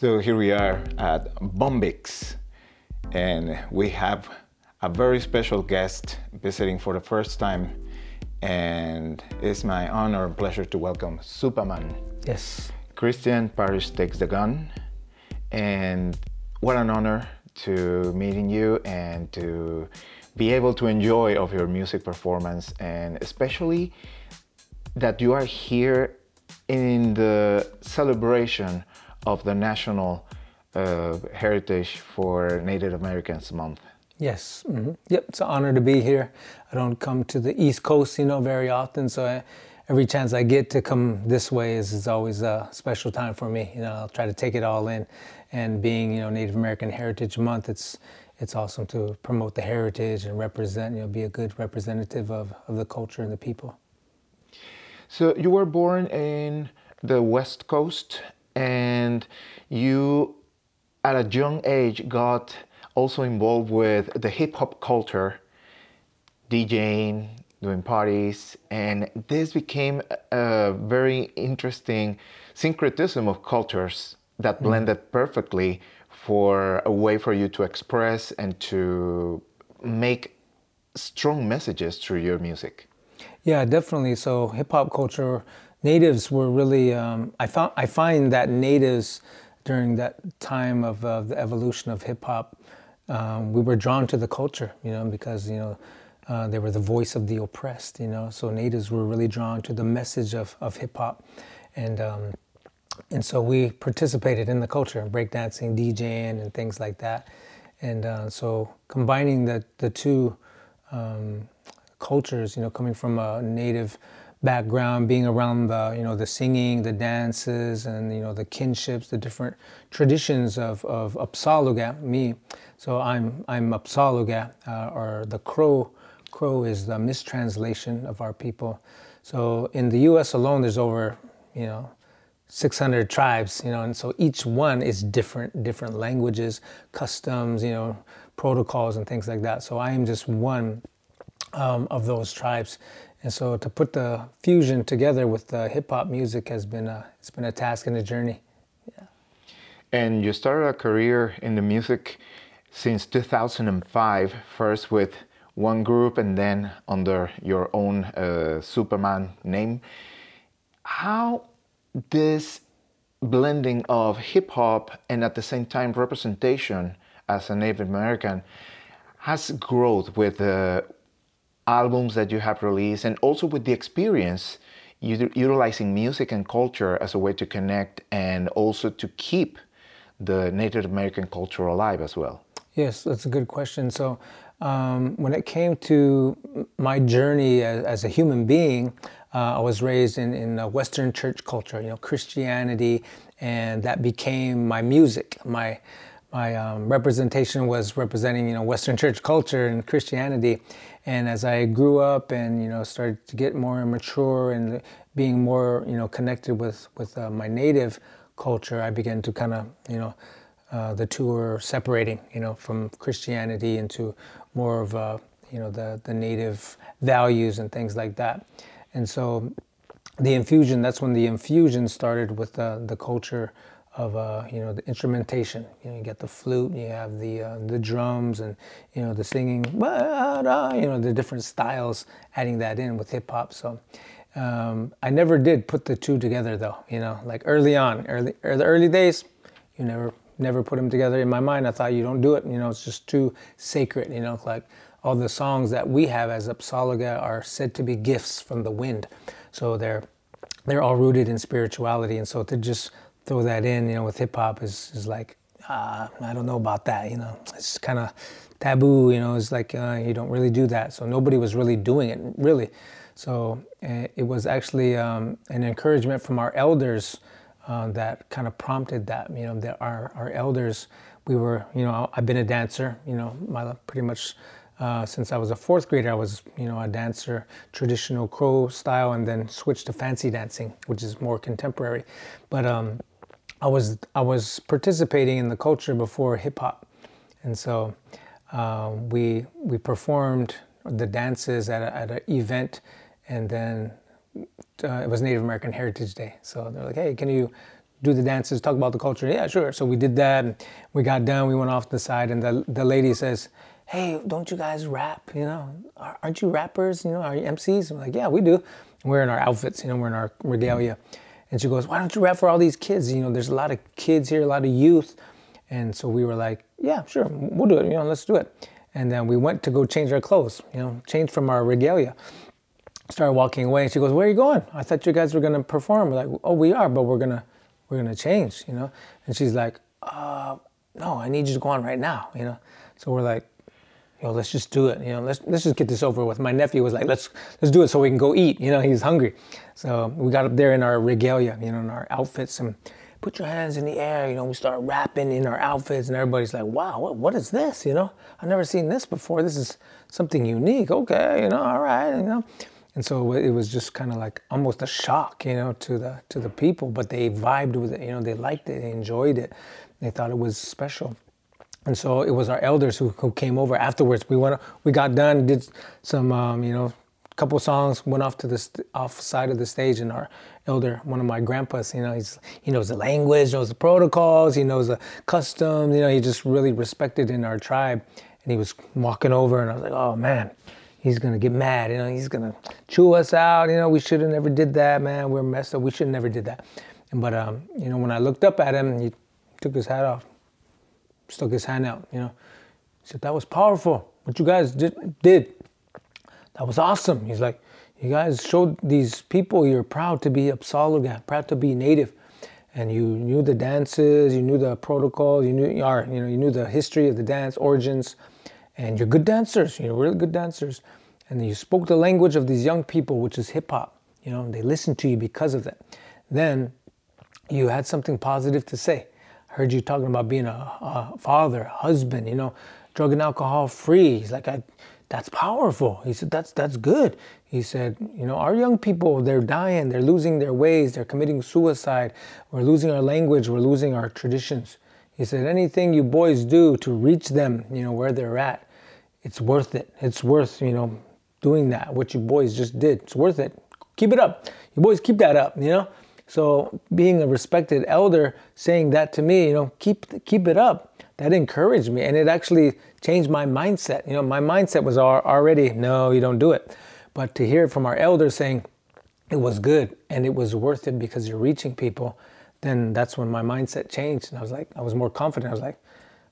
So here we are at Bombyx, and we have a very special guest visiting for the first time, and it's my honor and pleasure to welcome Supaman. Yes. Christian Parrish takes the gun, and what an honor to meeting you and to be able to enjoy of your music performance, and especially that you are here in the celebration of the National uh, Heritage for Native Americans Month. Yes. Mm-hmm. Yep. It's an honor to be here. I don't come to the East Coast, you know, very often. So I, every chance I get to come this way is, is always a special time for me. You know, I'll try to take it all in. And being, you know, Native American Heritage Month, it's it's awesome to promote the heritage and represent, you know, be a good representative of, of the culture and the people. So you were born in the West Coast and you at a young age got also involved with the hip hop culture, DJing, doing parties, and this became a very interesting syncretism of cultures that mm-hmm. blended perfectly for a way for you to express and to make strong messages through your music. Yeah, definitely. So hip hop culture natives were really um, I I find that natives during that time of uh, the evolution of hip hop, um, we were drawn to the culture, you know, because you know uh, they were the voice of the oppressed, you know. So natives were really drawn to the message of, of hip hop, and um, and so we participated in the culture, breakdancing, DJing, and things like that. And uh, so combining the the two um, cultures, you know, coming from a native background, being around the you know the singing, the dances, and you know the kinships, the different traditions of of Apsáalooke. Me, so I'm I'm Apsáalooke, uh, or the Crow. Crow is the mistranslation of our people. So in the U.S. alone, there's over you know 600 tribes, you know, and so each one is different, different languages, customs, you know, protocols and things like that. So I am just one um, of those tribes, and so to put the fusion together with the hip hop music has been a it's been a task and a journey. Yeah. And you started a career in the music since 2005, first with one group and then under your own uh, Supaman name. How this blending of hip hop and at the same time representation as a Native American has growth with the albums that you have released and also with the experience utilizing music and culture as a way to connect and also to keep the Native American culture alive as well? Yes, that's a good question. So, um, when it came to my journey as, as a human being, uh, I was raised in, in Western church culture, you know, Christianity, and that became my music. My my um, representation was representing, you know, Western church culture and Christianity. And as I grew up and you know started to get more mature and being more you know connected with with uh, my native culture, I began to kind of you know uh, the two were separating you know from Christianity into more of uh, you know the the native values and things like that. And so the infusion that's when the infusion started with the the culture of uh, you know the instrumentation. You know, you get the flute, you have the uh, the drums, and you know the singing. You know the different styles, adding that in with hip hop. So um, I never did put the two together though. You know, like early on, early er, the early days, you never never put them together. In my mind, I thought you don't do it. You know, it's just too sacred. You know, like all the songs that we have as Apsáalooke are said to be gifts from the wind. So they're they're all rooted in spirituality, and so to just throw that in, you know, with hip hop is, is like, uh, I don't know about that, you know, it's kind of taboo, you know, it's like uh, you don't really do that. So nobody was really doing it, really. So uh, it was actually um, an encouragement from our elders uh, that kind of prompted that. You know, that our our elders, we were, you know, I've been a dancer. You know, my pretty much. Uh, since I was a fourth grader, I was, you know, a dancer, traditional crow style, and then switched to fancy dancing, which is more contemporary. But um, I was I was participating in the culture before hip hop, and so uh, we we performed the dances at, a, at an event, and then uh, it was Native American Heritage Day. So they're like, "Hey, can you do the dances? Talk about the culture?" Yeah, sure. So we did that. we got done. We went off the side, and the the lady says, "Hey, don't you guys rap? You know, aren't you rappers? You know, are you MCs?" I'm like, "Yeah, we do." We're in our outfits. You know, we're in our regalia. And she goes, "Why don't you rap for all these kids? You know, there's a lot of kids here, a lot of youth." And so we were like, "Yeah, sure, we'll do it. You know, let's do it." And then we went to go change our clothes, you know, change from our regalia. Started walking away, and she goes, "Where are you going? I thought you guys were gonna perform." We're like, "Oh, we are, but we're gonna we're gonna change," you know. And she's like, uh, "No, I need you to go on right now," you know. So we're like, "Yo, let's just do it," you know. Let's let's just get this over with. My nephew was like, "Let's let's do it so we can go eat," you know. He's hungry, so we got up there in our regalia, you know, in our outfits and put your hands in the air. You know, we start rapping in our outfits, and everybody's like, wow, what, what is this? You know, I've never seen this before. This is something unique. Okay, you know, all right, you know. And so it was just kind of like almost a shock, you know, to the to the people, but they vibed with it. You know, they liked it, they enjoyed it, they thought it was special. And so it was our elders who, who came over afterwards. We went, we got done, did some, um, you know, couple songs, went off to the st- off side of the stage, and our elder, one of my grandpas, you know, he's he knows the language, knows the protocols, he knows the customs, you know, he just really respected in our tribe, and he was walking over, and I was like, oh man, he's gonna get mad, you know, he's gonna chew us out, you know, we should have never did that, man, we're messed up, we should have never did that, and but um, you know, when I looked up at him, he took his hat off, stuck his hand out, you know, he said that was powerful, what you guys did did that was awesome. He's like, you guys showed these people you're proud to be Apsáalooke, proud to be native. And you knew the dances, you knew the protocols, you knew, you know, you knew the history of the dance, origins, and you're good dancers, you're really good dancers. And you spoke the language of these young people, which is hip hop. You know, they listened to you because of that. Then you had something positive to say. Heard you talking about being a, a father, husband, you know, drug and alcohol free. He's like, I, that's powerful. He said, that's, that's good. He said, you know, our young people, they're dying, they're losing their ways, they're committing suicide, we're losing our language, we're losing our traditions. He said, anything you boys do to reach them, you know, where they're at, it's worth it. It's worth, you know, doing that, what you boys just did. It's worth it. Keep it up. You boys keep that up, you know? So being a respected elder saying that to me, you know, keep keep it up that encouraged me and it actually changed my mindset. You know, my mindset was already, no, you don't do it. But to hear it from our elders saying it was good and it was worth it because you're reaching people, then that's when my mindset changed. And I was like, I was more confident. I was like,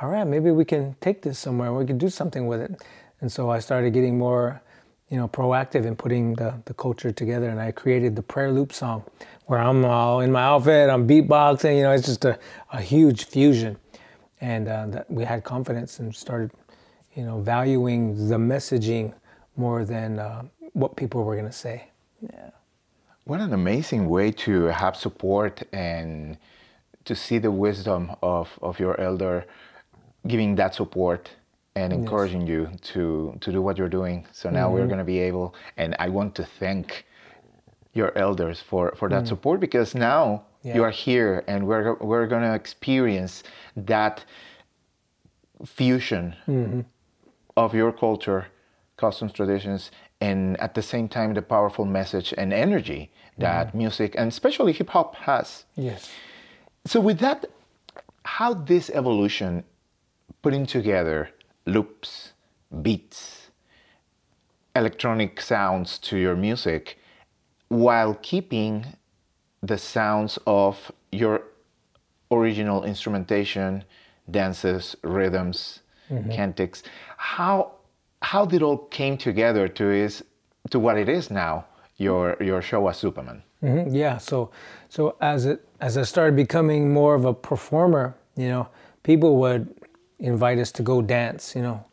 all right, maybe we can take this somewhere. We can do something with it. And so I started getting more, you know, proactive in putting the, the culture together. And I created the prayer loop song where I'm all in my outfit, I'm beatboxing, you know, it's just a, a huge fusion and uh, that we had confidence and started, you know, valuing the messaging more than uh, what people were going to say. Yeah. What an amazing way to have support and to see the wisdom of, of your elder giving that support and encouraging yes. you to, to do what you're doing. So now mm-hmm. we're going to be able, and I want to thank your elders for, for that mm. support because now yeah. you are here and we're, we're going to experience that fusion mm-hmm. of your culture customs traditions and at the same time the powerful message and energy that mm-hmm. music and especially hip hop has yes so with that how this evolution putting together loops beats electronic sounds to your music while keeping the sounds of your original instrumentation, dances, rhythms, mm-hmm. cantics. How how did it all came together to is to what it is now? Your your show as Supaman. Mm-hmm. Yeah. So so as it as I started becoming more of a performer, you know, people would invite us to go dance, you know,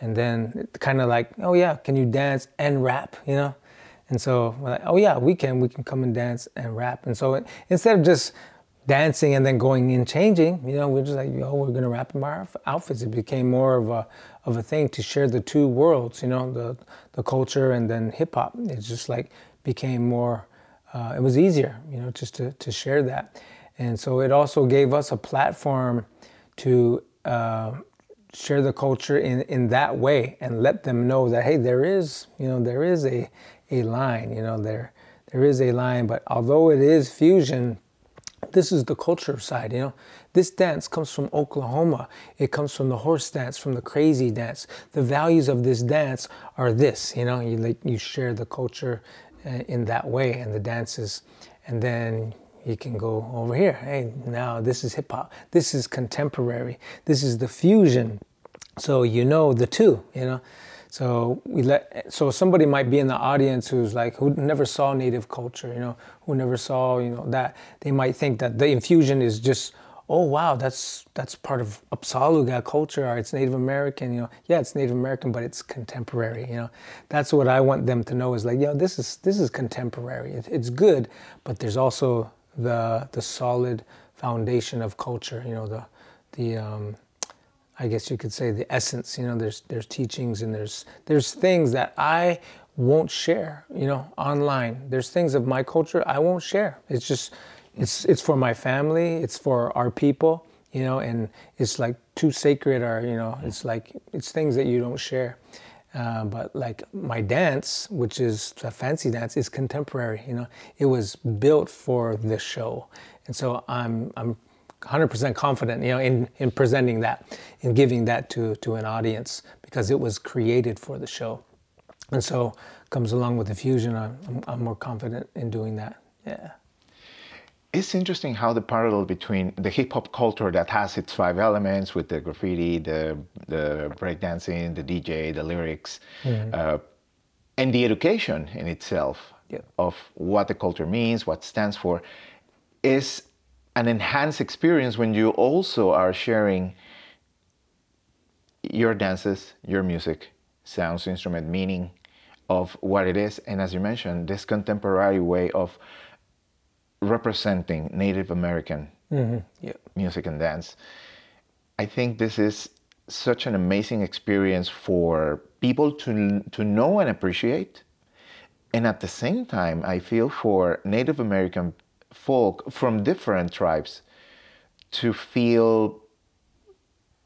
and then kind of like, oh yeah, can you dance and rap, you know? And so like, oh yeah, we can, we can come and dance and rap. And so instead of just dancing and then going and changing. You know, we're just like, oh, we're gonna rap in our outfits. It became more of a of a thing to share the two worlds. You know, the the culture and then hip hop. It just like became more. Uh, it was easier, you know, just to to share that, and so it also gave us a platform to. Uh, share the culture in, in that way and let them know that hey there is you know there is a a line you know there there is a line but although it is fusion this is the culture side, you know. This dance comes from Oklahoma. It comes from the horse dance, from the crazy dance. The values of this dance are this, you know. You like you share the culture uh, in that way, and the dances, and then you can go over here. Hey, now this is hip hop. This is contemporary. This is the fusion. So you know the two, you know. So we let so somebody might be in the audience who's like who never saw native culture, you know, who never saw you know that they might think that the infusion is just oh wow that's that's part of Apsáalooke culture or it's Native American, you know, yeah it's Native American but it's contemporary, you know, that's what I want them to know is like yeah this is this is contemporary, it, it's good, but there's also the the solid foundation of culture, you know the the um, I guess you could say the essence. You know, there's there's teachings and there's there's things that I won't share. You know, online. There's things of my culture I won't share. It's just it's it's for my family. It's for our people. You know, and it's like too sacred, or you know, it's like it's things that you don't share. Uh, but like my dance, which is a fancy dance, is contemporary. You know, it was built for this show, and so I'm I'm 100% confident, you know, in, in presenting that, in giving that to, to an audience because it was created for the show. And so comes along with the fusion, I'm, I'm more confident in doing that. Yeah. It's interesting how the parallel between the hip hop culture that has its five elements with the graffiti, the, the breakdancing, the DJ, the lyrics, mm-hmm. uh, and the education in itself yeah. of what the culture means, what stands for, is an enhanced experience when you also are sharing your dances, your music, sounds, instrument, meaning of what it is. And as you mentioned, this contemporary way of representing Native American mm-hmm. yeah. music and dance. I think this is such an amazing experience for people to, to know and appreciate. And at the same time, I feel for Native American folk from different tribes to feel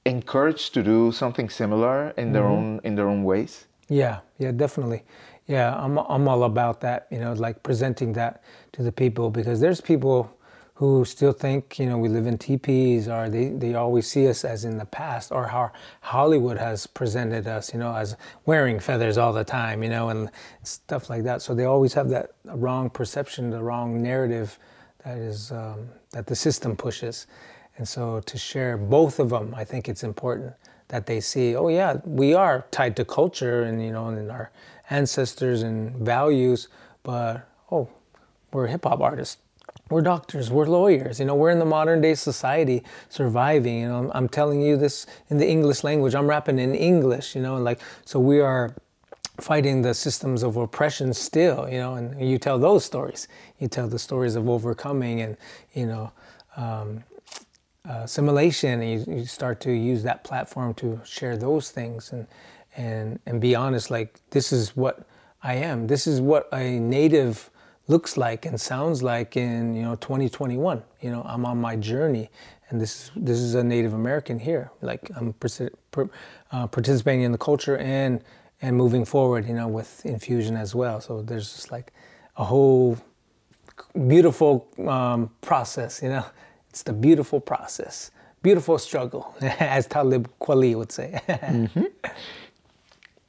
encouraged to do something similar in their mm-hmm. own in their own ways? Yeah yeah definitely. Yeah I'm, I'm all about that you know like presenting that to the people because there's people who still think you know we live in teepees or they, they always see us as in the past or how hollywood has presented us you know as wearing feathers all the time you know and stuff like that. So they always have that wrong perception the wrong narrative that is um, that the system pushes. And so to share both of them, I think it's important that they see, oh yeah, we are tied to culture and you know, and our ancestors and values, but oh, we're hip hop artists. We're doctors, we're lawyers, you know, we're in the modern day society surviving. You know, I'm, I'm telling you this in the English language. I'm rapping in English, you know, and like so we are fighting the systems of oppression still, you know, and you tell those stories. You tell the stories of overcoming and, you know, um, assimilation, and you, you, start to use that platform to share those things and, and, and be honest, like, this is what I am. This is what a native looks like and sounds like in, you know, 2021. You know, I'm on my journey and this is this is a Native American here. Like I'm uh, participating in the culture and and moving forward, you know, with infusion as well. So there's just like a whole beautiful um, process, you know. It's the beautiful process, beautiful struggle, as Talib Kweli would say. mm-hmm.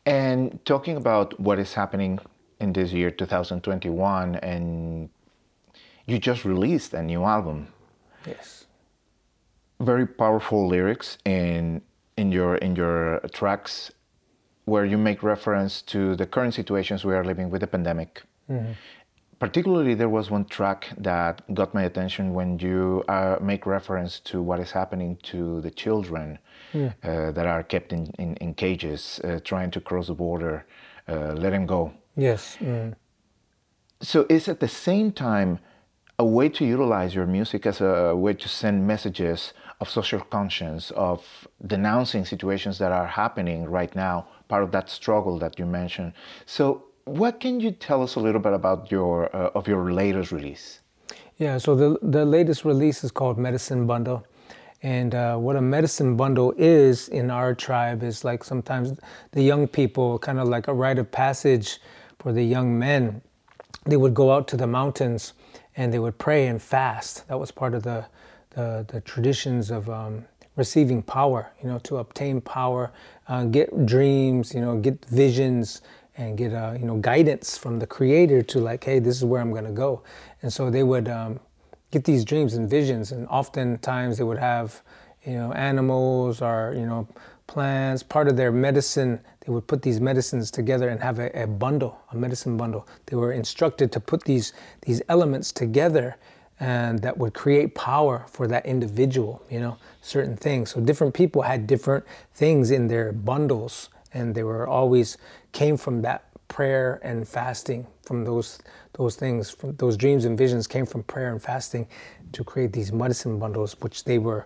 And talking about what is happening in this year, 2021, and you just released a new album. Yes. Very powerful lyrics in in your in your tracks where you make reference to the current situations we are living with the pandemic. Mm-hmm. Particularly, there was one track that got my attention when you uh, make reference to what is happening to the children mm. uh, that are kept in, in, in cages, uh, trying to cross the border, uh, let them go. Yes. Mm. So, it's at the same time a way to utilize your music as a way to send messages of social conscience, of denouncing situations that are happening right now, part of that struggle that you mentioned. So, what can you tell us a little bit about your uh, of your latest release? Yeah, so the the latest release is called Medicine Bundle. And uh, what a medicine bundle is in our tribe is like sometimes the young people, kind of like a rite of passage for the young men. They would go out to the mountains and they would pray and fast. That was part of the, the, the traditions of um, receiving power, you know, to obtain power, uh, get dreams, you know, get visions and get, uh, you know, guidance from the creator to like, hey, this is where I'm going to go. And so they would um, get these dreams and visions and oftentimes they would have you know animals or you know plants part of their medicine they would put these medicines together and have a, a, bundle a medicine bundle they were instructed to put these these elements together and that would create power for that individual you know certain things. So different people had different things in their bundles and they were always came from that prayer and fasting from those those things from those dreams and visions came from prayer and fasting to create these medicine bundles which they were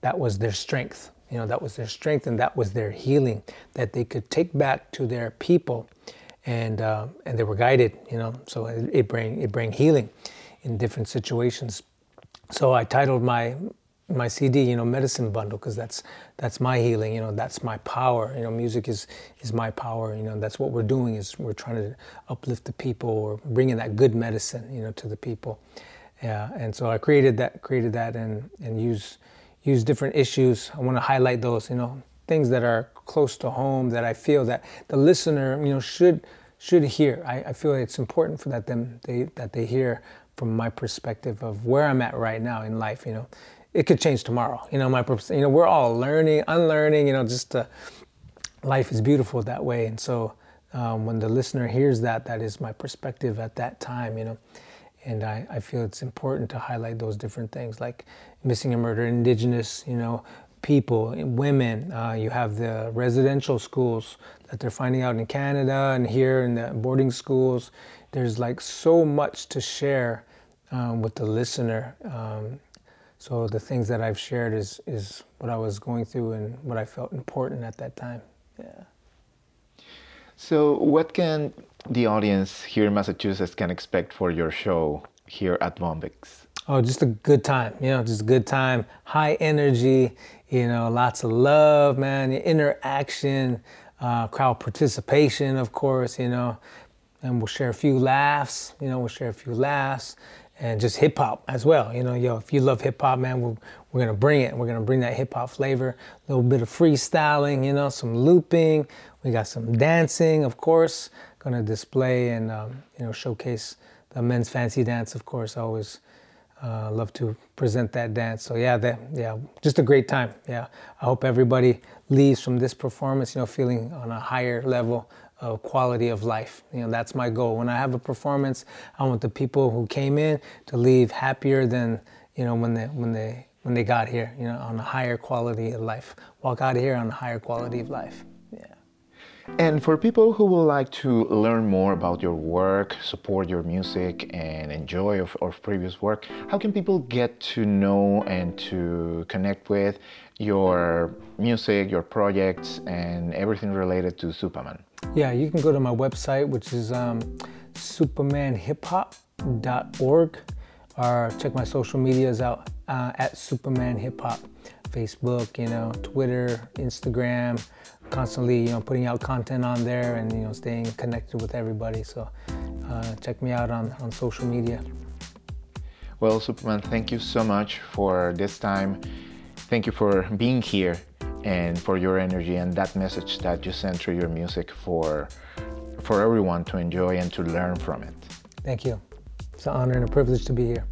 that was their strength you know that was their strength and that was their healing that they could take back to their people and uh, and they were guided you know so it, it bring it bring healing in different situations so i titled my my CD, you know, medicine bundle, because that's that's my healing. You know, that's my power. You know, music is is my power. You know, that's what we're doing is we're trying to uplift the people or bringing that good medicine, you know, to the people. Yeah, and so I created that, created that, and and use use different issues. I want to highlight those, you know, things that are close to home that I feel that the listener, you know, should should hear. I, I feel it's important for that them they that they hear from my perspective of where I'm at right now in life. You know it could change tomorrow. You know, my you know, we're all learning, unlearning. You know, just uh, life is beautiful that way. And so, um, when the listener hears that, that is my perspective at that time. You know, and I, I feel it's important to highlight those different things like missing and murder, indigenous. You know, people, women. Uh, you have the residential schools that they're finding out in Canada and here in the boarding schools. There's like so much to share um, with the listener. Um, so the things that I've shared is is what I was going through and what I felt important at that time. Yeah. So what can the audience here in Massachusetts can expect for your show here at Bombyx? Oh, just a good time, you know, just a good time, high energy, you know, lots of love, man, interaction, uh, crowd participation, of course, you know, and we'll share a few laughs, you know, we'll share a few laughs, and just hip hop as well. You know, yo, if you love hip hop, man, we're, we're gonna bring it. We're gonna bring that hip hop flavor, a little bit of freestyling, you know, some looping. We got some dancing, of course. Gonna display and um, you know showcase the men's fancy dance, of course. I always uh, love to present that dance. So yeah, that yeah, just a great time. Yeah, I hope everybody leaves from this performance, you know, feeling on a higher level of quality of life. You know, that's my goal. When I have a performance, I want the people who came in to leave happier than you know when they when they when they got here. You know, on a higher quality of life. Walk out of here on a higher quality of life. Yeah. And for people who would like to learn more about your work, support your music, and enjoy of, of previous work, how can people get to know and to connect with your music, your projects, and everything related to Supaman? Yeah, you can go to my website, which is um, supamanhiphop.org, or check my social medias out uh, at Supaman Hip Hop, Facebook, you know, Twitter, Instagram. Constantly, you know, putting out content on there and you know, staying connected with everybody. So, uh, check me out on on social media. Well, Supaman, thank you so much for this time. Thank you for being here and for your energy and that message that you send through your music for for everyone to enjoy and to learn from it. Thank you. It's an honor and a privilege to be here.